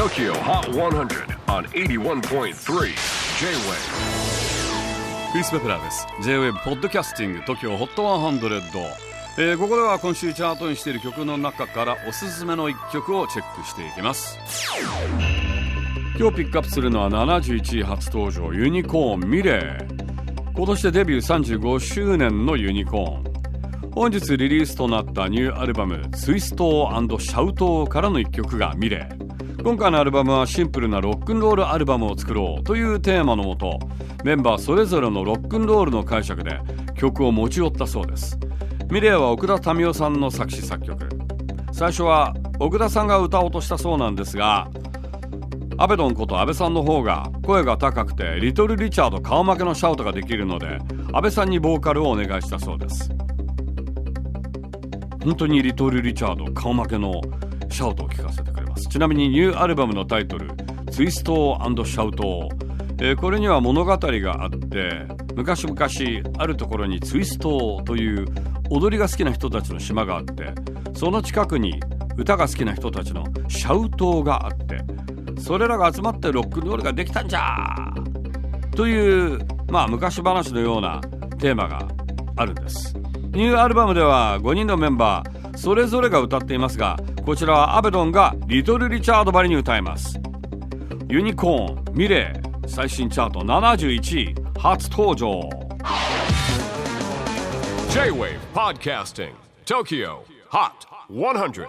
TOKYO HOT 100 on 81.3 J-WAVE クリス・ベプラーです。J-WAVE ポッドキャスティング TOKYO HOT 100、えー、ここでは今週チャートにしている曲の中からおすすめの一曲をチェックしていきます。今日ピックアップするのは71位初登場ユニコーンミレー。今年でデビュー35周年のユニコーン。本日リリースとなったニューアルバム「ツイストシャウト」からの一曲が「ミレー」今回のアルバムはシンプルなロックンロールアルバムを作ろうというテーマのもとメンバーそれぞれのロックンロールの解釈で曲を持ち寄ったそうです。ミレーは奥田民生さんの作詞作曲。最初は奥田さんが歌おうとしたそうなんですがアベドンこと安倍さんの方が声が高くてリトル・リチャード顔負けのシャウトができるので安倍さんにボーカルをお願いしたそうです。本当にリトル・リチャード顔負けのシャウトを聞かせてくれます。ちなみにニューアルバムのタイトル「ツイストシャウト」えー、これには物語があって昔々あるところにツイストという踊りが好きな人たちの島があってその近くに歌が好きな人たちのシャウトがあってそれらが集まってロックンロールができたんじゃ！というまあ昔話のようなテーマがあるんです。ニューアルバムでは5人のメンバーそれぞれが歌っていますがこちらはアベドンがリトル・リチャードばりに歌います。ユニコーンミレー最新チャート71位初登場。J-WAVE PODCASTING TOKYO HOT 100